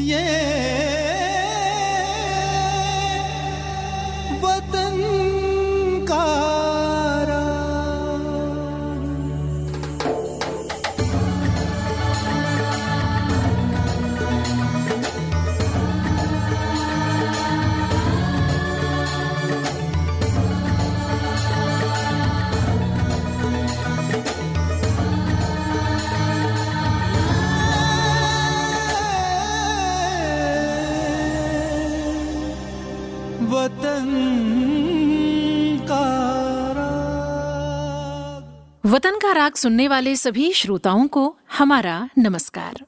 वतन का राग सुनने वाले सभी श्रोताओं को हमारा नमस्कार।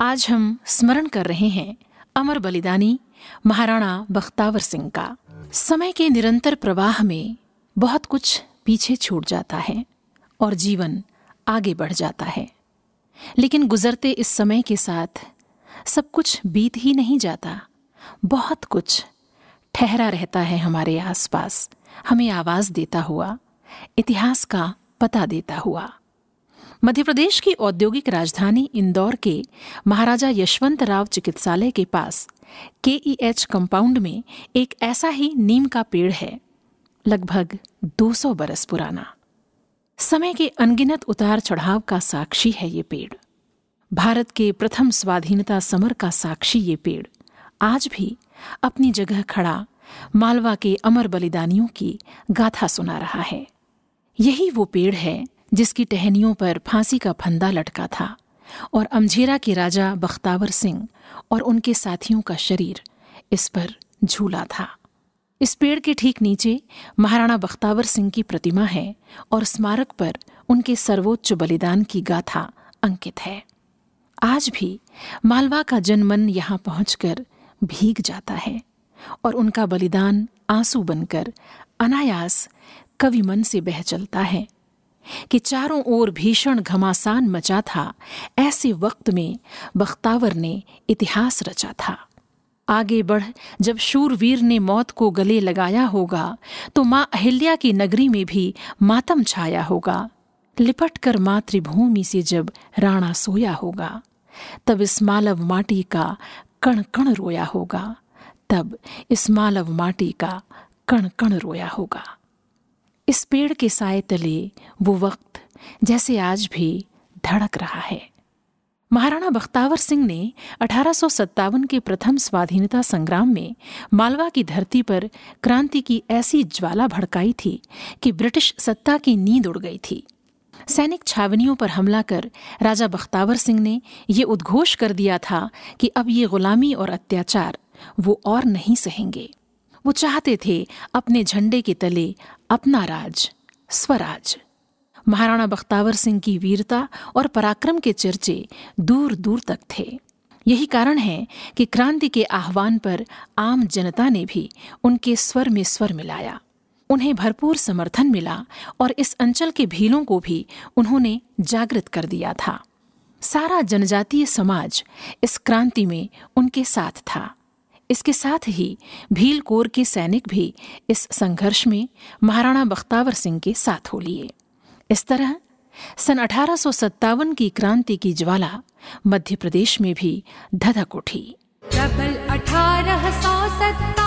आज हम स्मरण कर रहे हैं अमर बलिदानी महाराणा बख्तावर सिंह का। समय के निरंतर प्रवाह में बहुत कुछ पीछे छूट जाता है और जीवन आगे बढ़ जाता है। लेकिन गुजरते इस समय के साथ सब कुछ बीत ही नहीं जाता। बहुत कुछ ठहरा रहता है हमारे आसपास। हमें आवाज़ देता हुआ इतिहास का पता देता हुआ। मध्य प्रदेश की औद्योगिक राजधानी इंदौर के महाराजा यशवंत राव चिकित्सालय के पास के ई एच कंपाउंड में एक ऐसा ही नीम का पेड़ है, लगभग 200 बरस पुराना। समय के अनगिनत उतार चढ़ाव का साक्षी है ये पेड़। भारत के प्रथम स्वाधीनता समर का साक्षी ये पेड़। आज भी अपनी जगह खड़ा मालवा के अमर बलिदानियों की गाथा सुना रहा है। यही वो पेड़ है जिसकी टहनियों पर फांसी का फंदा लटका था, और अमझेरा के राजा बख्तावर सिंह और उनके साथियों का शरीर इस पर झूला था। इस पेड़ के ठीक नीचे महाराणा बख्तावर सिंह की प्रतिमा है, और स्मारक पर उनके सर्वोच्च बलिदान की गाथा अंकित है। आज भी मालवा का जनमन यहाँ पहुंचकर भीग जाता है, और उनका बलिदान आँसू बनकर अनायास कवि मन से बह चलता है कि चारों ओर भीषण घमासान मचा था। ऐसे वक्त में बख्तावर ने इतिहास रचा था। आगे बढ़, जब शूरवीर ने मौत को गले लगाया होगा तो माँ अहिल्या की नगरी में भी मातम छाया होगा। लिपट कर मातृभूमि से जब राणा सोया होगा, तब इस मालव माटी का कण कण रोया होगा। तब इस मालव माटी का कण कण रोया होगा। इस पेड़ के साय तले वो वक्त, जैसे आज भी, धड़क रहा है। महाराणा बख्तावर सिंह ने अठारह सौ सत्तावन के प्रथम स्वाधीनता संग्राम में मालवा की धरती पर क्रांति की ऐसी ज्वाला भड़काई थी कि ब्रिटिश सत्ता की नींद उड़ गई थी। सैनिक छावनियों पर हमला कर राजा बख्तावर सिंह ने ये उद्घोष कर दिया था कि अब ये गुलामी और अत्याचार वो और नहीं सहेंगे। वो चाहते थे अपने झंडे के तले अपना राज, स्वराज। महाराणा बख्तावर सिंह की वीरता और पराक्रम के चर्चे दूर दूर तक थे। यही कारण है कि क्रांति के आह्वान पर आम जनता ने भी उनके स्वर में स्वर मिलाया। उन्हें भरपूर समर्थन मिला और इस अंचल के भीलों को भी उन्होंने जागृत कर दिया था। सारा जनजातीय समाज इस क्रांति में उनके साथ था। इसके साथ ही भील कोर के सैनिक भी इस संघर्ष में महाराणा बख्तावर सिंह के साथ हो लिए। इस तरह सन अठारह सौ सत्तावन की क्रांति की ज्वाला मध्य प्रदेश में भी धधक उठी। अठारह सौ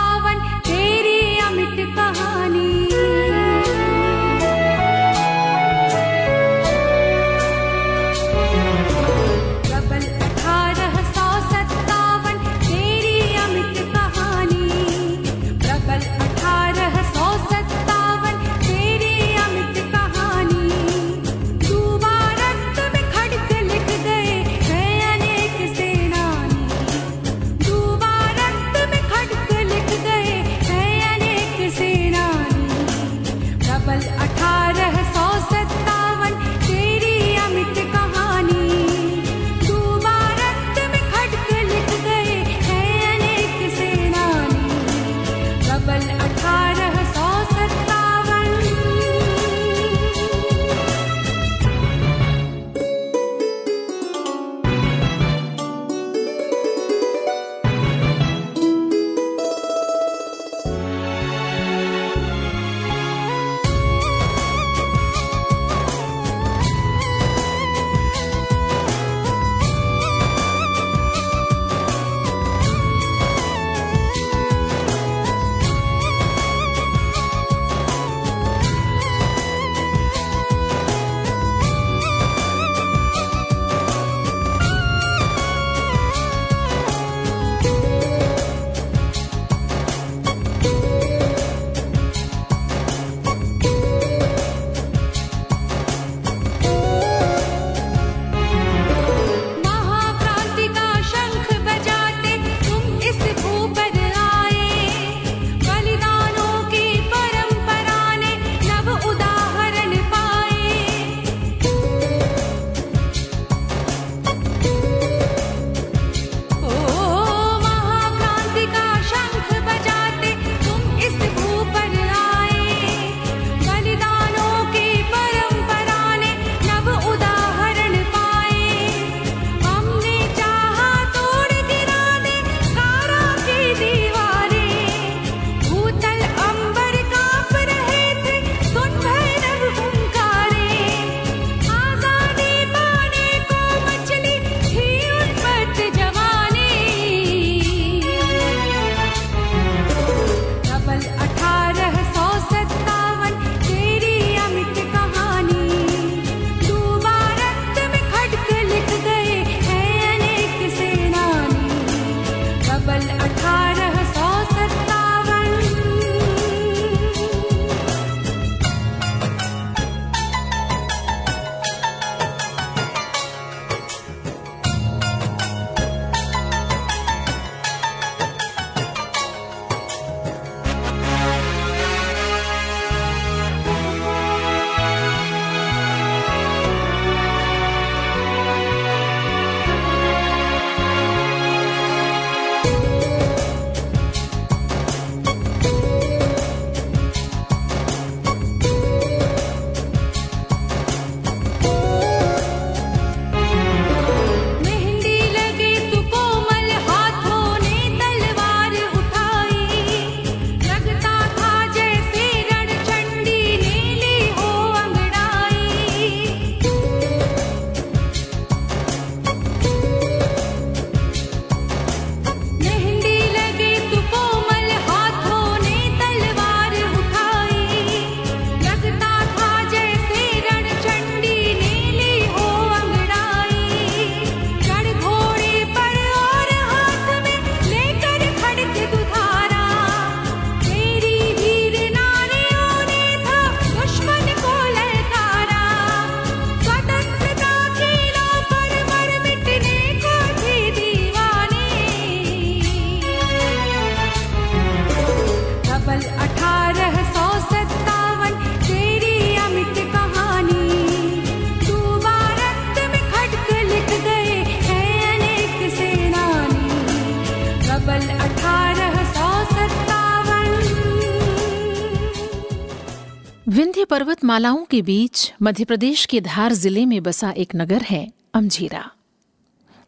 पर्वतमालाओं के बीच मध्य प्रदेश के धार ज़िले में बसा एक नगर है, अमझेरा।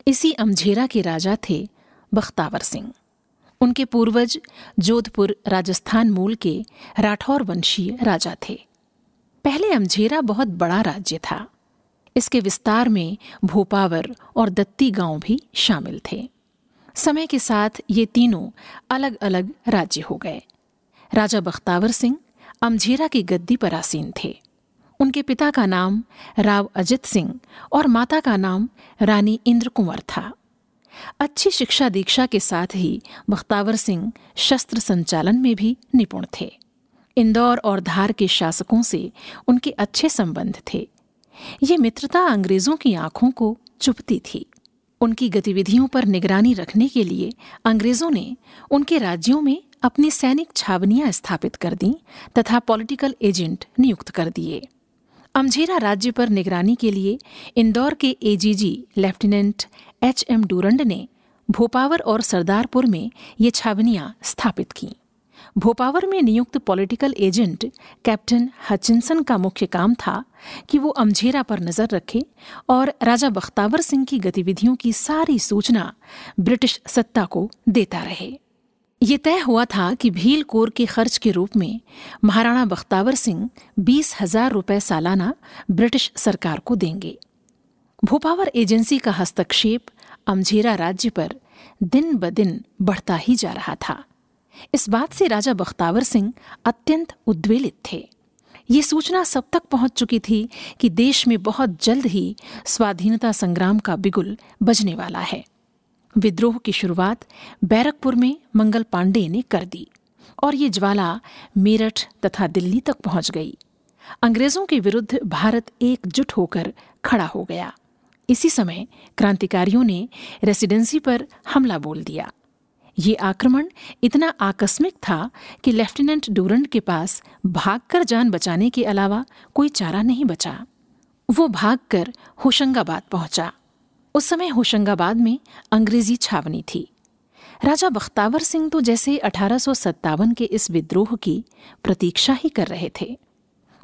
इसी अमझेरा के राजा थे बख्तावर सिंह। उनके पूर्वज जोधपुर राजस्थान मूल के राठौर वंशीय राजा थे। पहले अमझेरा बहुत बड़ा राज्य था। इसके विस्तार में भोपावर और दत्ती गाँव भी शामिल थे। समय के साथ ये तीनों अलग अलग राज्य हो गए। राजा बख्तावर सिंह अमझेरा की गद्दी पर आसीन थे। उनके पिता का नाम राव अजित सिंह और माता का नाम रानी इंद्र कुंवर था। अच्छी शिक्षा दीक्षा के साथ ही बख्तावर सिंह शस्त्र संचालन में भी निपुण थे। इंदौर और धार के शासकों से उनके अच्छे संबंध थे। ये मित्रता अंग्रेज़ों की आँखों को चुपती थी। उनकी गतिविधियों पर निगरानी रखने के लिए अंग्रेज़ों ने उनके राज्यों में अपनी सैनिक छावनियाँ स्थापित कर दी तथा पॉलिटिकल एजेंट नियुक्त कर दिए। अमझेरा राज्य पर निगरानी के लिए इंदौर के AGG lieutenant H M Durand ने भोपावर और सरदारपुर में ये छावनियाँ स्थापित की। भोपावर में नियुक्त पॉलिटिकल एजेंट कैप्टन हचिनसन का मुख्य काम था कि वो अमझेरा पर नज़र रखे और राजा बख्तावर सिंह की गतिविधियों की सारी सूचना ब्रिटिश सत्ता को देता रहे। ये तय हुआ था कि भील कोर के खर्च के रूप में महाराणा बख्तावर सिंह बीस हज़ार रुपए सालाना ब्रिटिश सरकार को देंगे। भोपावर एजेंसी का हस्तक्षेप अमझेरा राज्य पर दिन ब दिन बढ़ता ही जा रहा था। इस बात से राजा बख्तावर सिंह अत्यंत उद्वेलित थे। ये सूचना सब तक पहुँच चुकी थी कि देश में बहुत जल्द ही स्वाधीनता संग्राम का बिगुल बजने वाला है। विद्रोह की शुरुआत बैरकपुर में मंगल पांडे ने कर दी और ये ज्वाला मेरठ तथा दिल्ली तक पहुँच गई। अंग्रेज़ों के विरुद्ध भारत एकजुट होकर खड़ा हो गया। इसी समय क्रांतिकारियों ने रेसिडेंसी पर हमला बोल दिया। ये आक्रमण इतना आकस्मिक था कि लेफ्टिनेंट डूरंड के पास भागकर जान बचाने के अलावा कोई चारा नहीं बचा। वो भागकर होशंगाबाद पहुँचा। उस समय होशंगाबाद में अंग्रेज़ी छावनी थी। राजा बख्तावर सिंह तो जैसे अठारह सौ सत्तावन के इस विद्रोह की प्रतीक्षा ही कर रहे थे।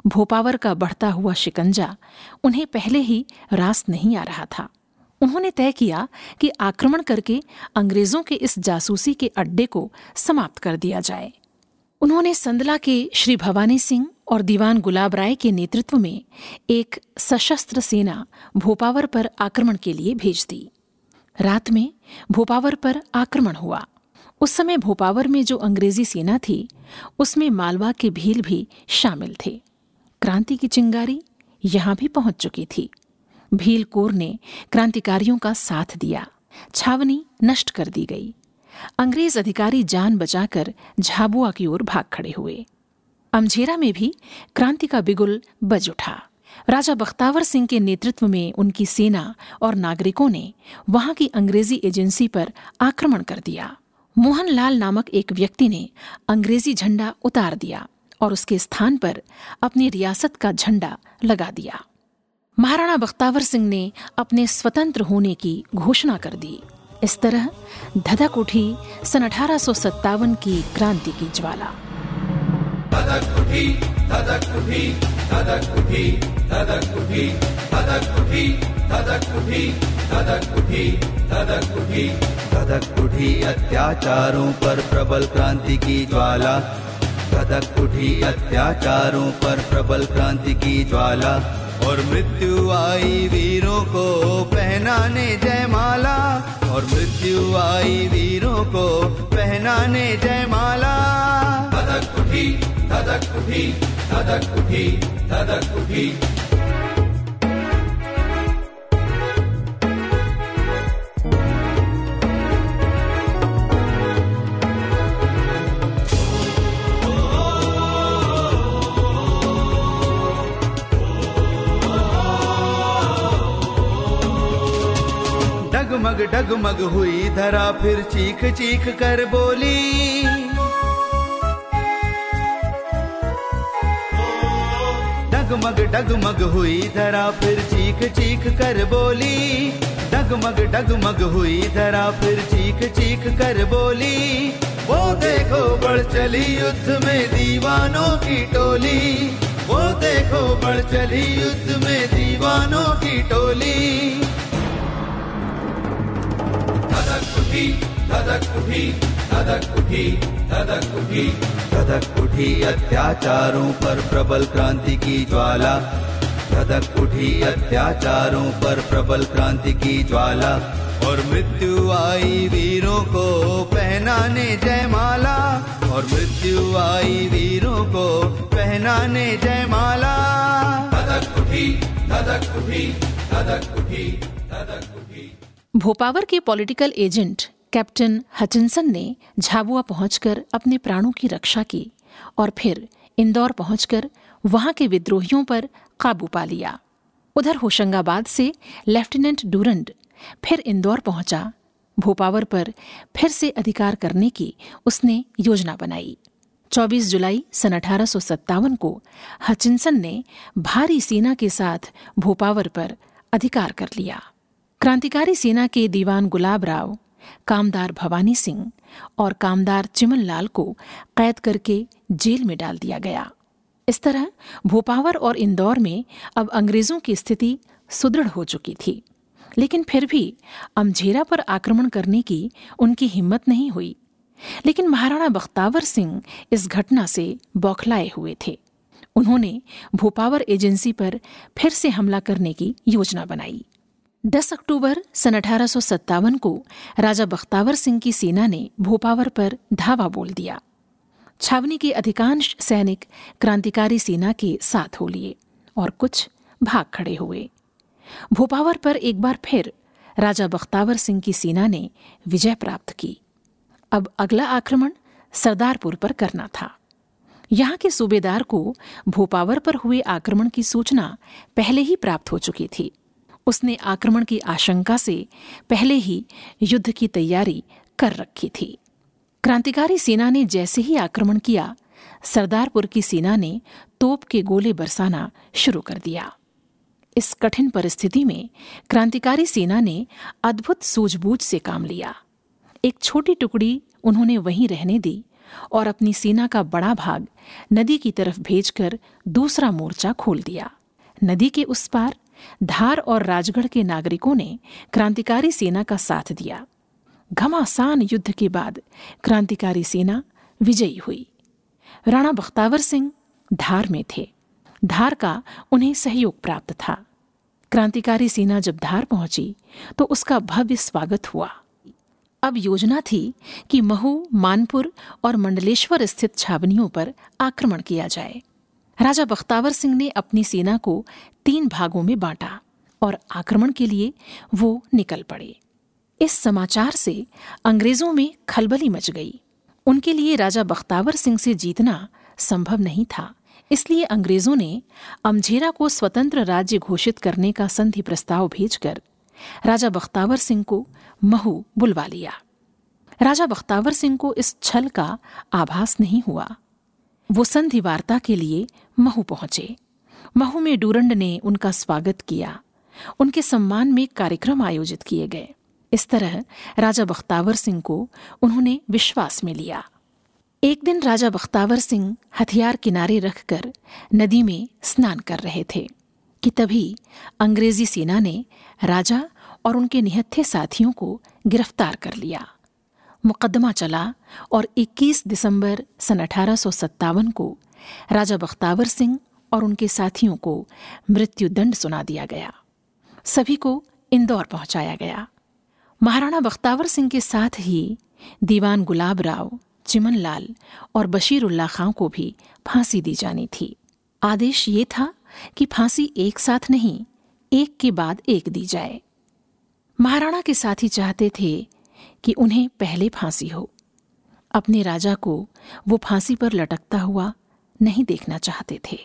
भोपावर का बढ़ता हुआ शिकंजा उन्हें पहले ही रास नहीं आ रहा था। उन्होंने तय किया कि आक्रमण करके अंग्रेज़ों के इस जासूसी के अड्डे को समाप्त कर दिया जाए। उन्होंने संदला के श्री भवानी सिंह और दीवान गुलाब राय के नेतृत्व में एक सशस्त्र सेना भोपावर पर आक्रमण के लिए भेज दी। रात में भोपावर पर आक्रमण हुआ। उस समय भोपावर में जो अंग्रेज़ी सेना थी, उसमें मालवा के भील भी शामिल थे। क्रांति की चिंगारी यहाँ भी पहुँच चुकी थी। भील कोर ने क्रांतिकारियों का साथ दिया। छावनी नष्ट कर दी गई। अंग्रेज़ अधिकारी जान बचाकर झाबुआ की ओर भाग खड़े हुए। अमझेरा में भी क्रांति का बिगुल बज उठा। राजा बख्तावर सिंह के नेतृत्व में उनकी सेना और नागरिकों ने वहाँ की अंग्रेज़ी एजेंसी पर आक्रमण कर दिया। मोहनलाल नामक एक व्यक्ति ने अंग्रेज़ी झंडा उतार दिया और उसके स्थान पर अपनी रियासत का झंडा लगा दिया। महाराणा बख्तावर सिंह ने अपने स्वतंत्र होने की घोषणा कर दी। इस तरह धधक उठी सन अठारह की क्रांति की ज्वाला। उठी उठी उठी अत्याचारों पर प्रबल क्रांति की ज्वाला। धधक उठी अत्याचारों पर प्रबल क्रांति की ज्वाला। और मृत्यु आई वीरों को पहनाने जयमाला। और मृत्यु आई वीरों को पहनाने जयमाला। धधक उठी धधक उठी धधक उठी धधक उठी। डगमग डगमग हुई, धरा फिर चीख चीख कर बोली। डगमग डगमग हुई, धरा फिर चीख चीख कर बोली। डगमग डगमग हुई, धरा फिर चीख चीख कर बोली। वो देखो, बढ़ चली युद्ध में दीवानों की टोली। वो देखो, बढ़ चली युद्ध में दीवानों की टोली। उठी, धधक उठी धधक उठी धधक उठी धधक उठी अत्याचारों पर प्रबल क्रांति की ज्वाला। धधक उठी अत्याचारों पर प्रबल क्रांति की ज्वाला। और मृत्यु आई वीरों को पहनाने जयमाला। और मृत्यु आई वीरों को पहनाने जयमाला। धधक उठी धधक उठी धधक उठी, धधक भोपावर के पॉलिटिकल एजेंट कैप्टन हचिनसन ने झाबुआ पहुंचकर अपने प्राणों की रक्षा की और फिर इंदौर पहुंचकर वहाँ के विद्रोहियों पर काबू पा लिया। उधर होशंगाबाद से लेफ्टिनेंट डूरंड फिर इंदौर पहुँचा। भोपावर पर फिर से अधिकार करने की उसने योजना बनाई। 24 जुलाई सन अठारह सौ सत्तावन को हचिनसन ने भारी सेना के साथ भोपावर पर अधिकार कर लिया। क्रांतिकारी सेना के दीवान गुलाब राव कामदार भवानी सिंह और कामदार चिमन लाल को कैद करके जेल में डाल दिया गया। इस तरह भोपावर और इंदौर में अब अंग्रेज़ों की स्थिति सुदृढ़ हो चुकी थी। लेकिन फिर भी अमझेरा पर आक्रमण करने की उनकी हिम्मत नहीं हुई। लेकिन महाराणा बख्तावर सिंह इस घटना से बौखलाए हुए थे। उन्होंने भोपावर एजेंसी पर फिर से हमला करने की योजना बनाई। 10 अक्टूबर सन अठारह सौ सत्तावन को राजा बख्तावर सिंह की सेना ने भोपावर पर धावा बोल दिया। छावनी के अधिकांश सैनिक क्रांतिकारी सेना के साथ हो लिए और कुछ भाग खड़े हुए। भोपावर पर एक बार फिर राजा बख्तावर सिंह की सेना ने विजय प्राप्त की। अब अगला आक्रमण सरदारपुर पर करना था। यहाँ के सूबेदार को भोपावर पर हुए आक्रमण की सूचना पहले ही प्राप्त हो चुकी थी। उसने आक्रमण की आशंका से पहले ही युद्ध की तैयारी कर रखी थी। क्रांतिकारी सेना ने जैसे ही आक्रमण किया, सरदारपुर की सेना ने तोप के गोले बरसाना शुरू कर दिया। इस कठिन परिस्थिति में क्रांतिकारी सेना ने अद्भुत सूझबूझ से काम लिया। एक छोटी टुकड़ी उन्होंने वहीं रहने दी और अपनी सेना का बड़ा भाग नदी की तरफ़ भेजकर दूसरा मोर्चा खोल दिया। नदी के उस पार धार और राजगढ़ के नागरिकों ने क्रांतिकारी सेना का साथ दिया। घमासान युद्ध के बाद क्रांतिकारी सेना विजयी हुई। राणा बख्तावर सिंह धार में थे। धार का उन्हें सहयोग प्राप्त था। क्रांतिकारी सेना जब धार पहुँची तो उसका भव्य स्वागत हुआ। अब योजना थी कि महू, मानपुर और मंडलेश्वर स्थित छावनियों पर आक्रमण किया जाए। राजा बख्तावर सिंह ने अपनी सेना को तीन भागों में बांटा और आक्रमण के लिए वो निकल पड़े। इस समाचार से अंग्रेज़ों में खलबली मच गई। उनके लिए राजा बख्तावर सिंह से जीतना संभव नहीं था। इसलिए अंग्रेज़ों ने अमझेरा को स्वतंत्र राज्य घोषित करने का संधि प्रस्ताव भेजकर राजा बख्तावर सिंह को महू बुलवा लिया। राजा बख्तावर सिंह को इस छल का आभास नहीं हुआ। वो संधि वार्ता के लिए महू पहुँचे। महू में डूरंड ने उनका स्वागत किया। उनके सम्मान में कार्यक्रम आयोजित किए गए। इस तरह राजा बख्तावर सिंह को उन्होंने विश्वास में लिया। एक दिन राजा बख्तावर सिंह हथियार किनारे रखकर नदी में स्नान कर रहे थे, कि तभी अंग्रेज़ी सेना ने राजा और उनके निहत्थे साथियों को गिरफ़्तार कर लिया। मुकदमा चला और 21 दिसंबर सन अठारह सौ सत्तावन को राजा बख्तावर सिंह और उनके साथियों को मृत्युदंड सुना दिया गया। सभी को इंदौर पहुँचाया गया। महाराणा बख्तावर सिंह के साथ ही दीवान गुलाब राव, चिमन लाल और बशीरुल्ला खां को भी फांसी दी जानी थी। आदेश ये था कि फांसी एक साथ नहीं, एक के बाद एक दी जाए। महाराणा के साथी चाहते थे कि उन्हें पहले फांसी हो। अपने राजा को वो फांसी पर लटकता हुआ नहीं देखना चाहते थे।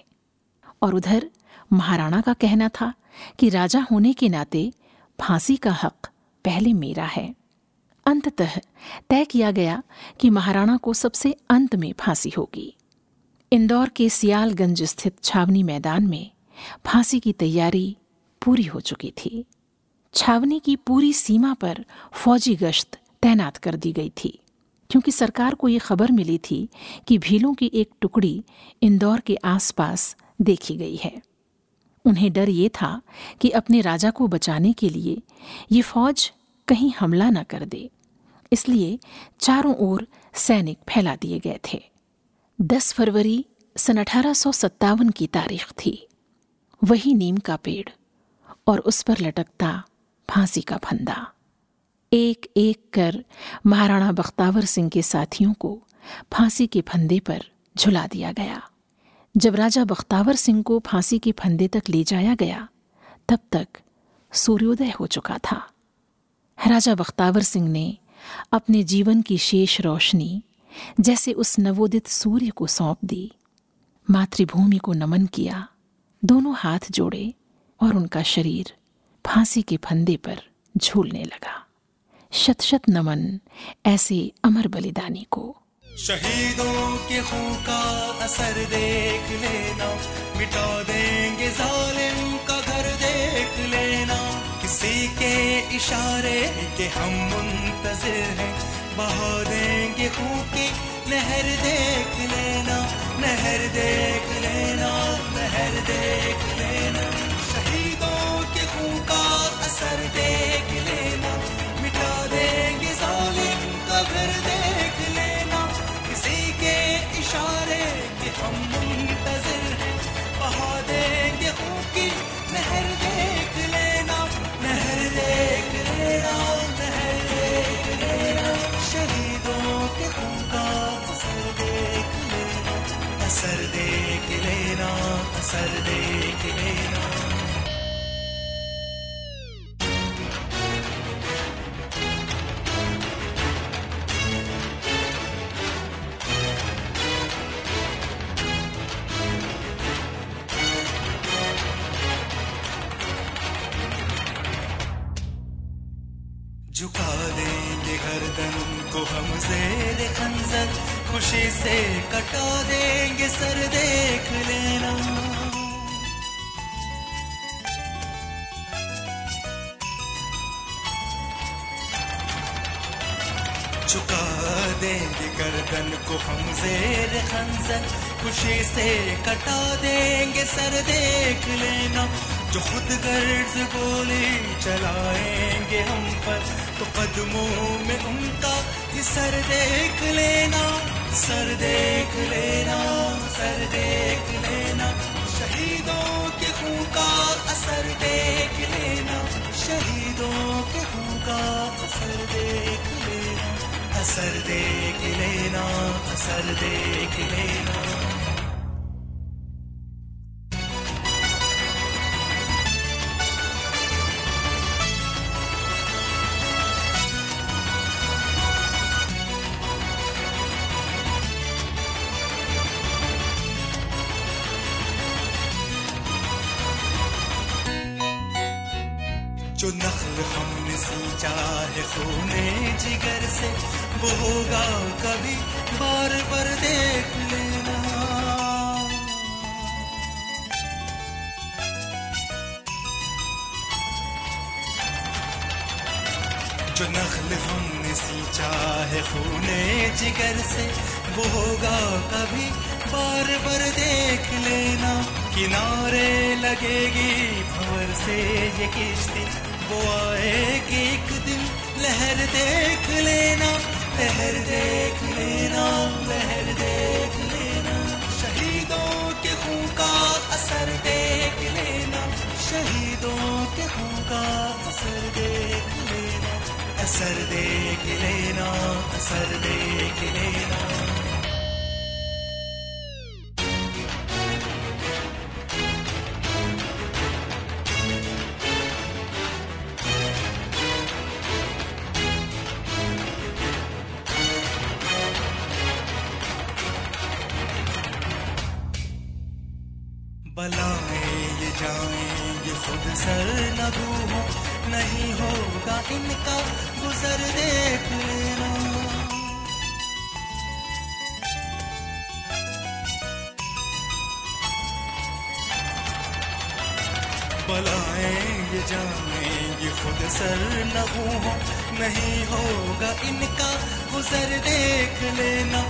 और उधर महाराणा का कहना था कि राजा होने के नाते फांसी का हक पहले मेरा है। अंततः तय किया गया कि महाराणा को सबसे अंत में फांसी होगी। इंदौर के सियालगंज स्थित छावनी मैदान में फांसी की तैयारी पूरी हो चुकी थी। छावनी की पूरी सीमा पर फौजी गश्त तैनात कर दी गई थी। क्योंकि सरकार को ये खबर मिली थी कि भीलों की एक टुकड़ी इंदौर के आसपास देखी गई है। उन्हें डर ये था कि अपने राजा को बचाने के लिए ये फौज कहीं हमला न कर दे। इसलिए चारों ओर सैनिक फैला दिए गए थे। 10 फरवरी सन अठारह सौ सत्तावन की तारीख थी। वही नीम का पेड़ और उस पर लटकता फांसी का फंदा। एक एक कर महाराणा बख्तावर सिंह के साथियों को फांसी के फंदे पर झुला दिया गया। जब राजा बख्तावर सिंह को फांसी के फंदे तक ले जाया गया, तब तक सूर्योदय हो चुका था। राजा बख्तावर सिंह ने अपने जीवन की शेष रोशनी जैसे उस नवोदित सूर्य को सौंप दी। मातृभूमि को नमन किया, दोनों हाथ जोड़े और उनका शरीर फांसी के फंदे पर झूलने लगा। शत शत नमन ऐसे अमर बलिदानी को। शहीदों के खून का असर देख लेना, मिटा देंगे जालिम का घर देख लेना। किसी के इशारे के हम मुंतजिर हैं, बहा देंगे खून की नहर देख लेना, नहर देख लेना, नहर देख लेना झुका देंगे गर्दन को हम जेर खंजर। खुशी से कटा देंगे सर, देख लेना। झुका देंगे गर्दन को हम जेर खंजर। खुशी से कटा देंगे सर, देख लेना। जो खुद गर्ज गोली चलाएँगे हम पर तो कदमों में उनका ही सर देख लेना, सर देख लेना, सर देख लेना। शहीदों के खून का असर देख लेना, शहीदों के खून का असर देख लेना, असर देख लेना, असर देख लेना। खूने जिगर से होगा कभी, बार बार देख लेना। जो नखल हमने सींचा है खूने जिगर से वो होगा कभी, बार बार देख लेना। किनारे लगेगी भंवर से ये किश्ती, वो आएगी एक दिन लहर देख लेना, लहर देख लेना, लहर देख लेना। शहीदों के खून का असर देख लेना, शहीदों के खून का असर देख लेना, असर देख लेना, असर देख लेना। बलाएँ ये जाएँ ये खुद सर नगू हो नहीं होगा इनका गुजर देख लेना बलाएँ ये जाएँ ये खुद सर नगू हो नहीं होगा इनका गुजर देख लेना।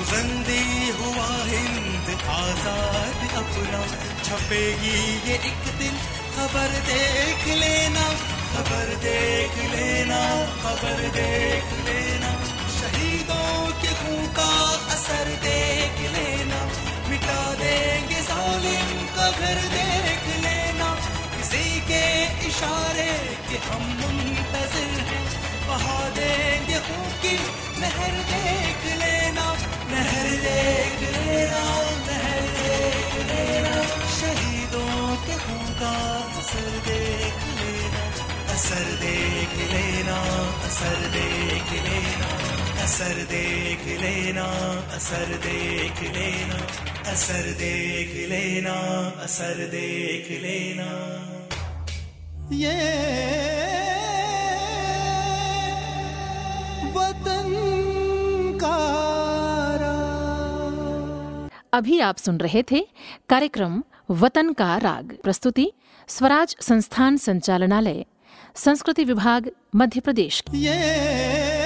सुगंधी हुआ हिंद आज़ाद अपना। छपेगी ये एक दिन, खबर देख लेना, खबर देख लेना, खबर देख लेना। शहीदों के खून का असर देख लेना, मिटा देंगे जालिम घर देख लेना। किसी के इशारे के हम मुंतजिर हैं, बहा देंगे खून की नहर देख देख लेना, असर देख लेना, असर देख लेना, असर देख लेना, असर देख लेना, असर देख लेना। ये वतन का अभी आप सुन रहे थे कार्यक्रम वतन का राग। प्रस्तुति स्वराज संस्थान संचालनालय। संस्कृति विभाग मध्य प्रदेश। ये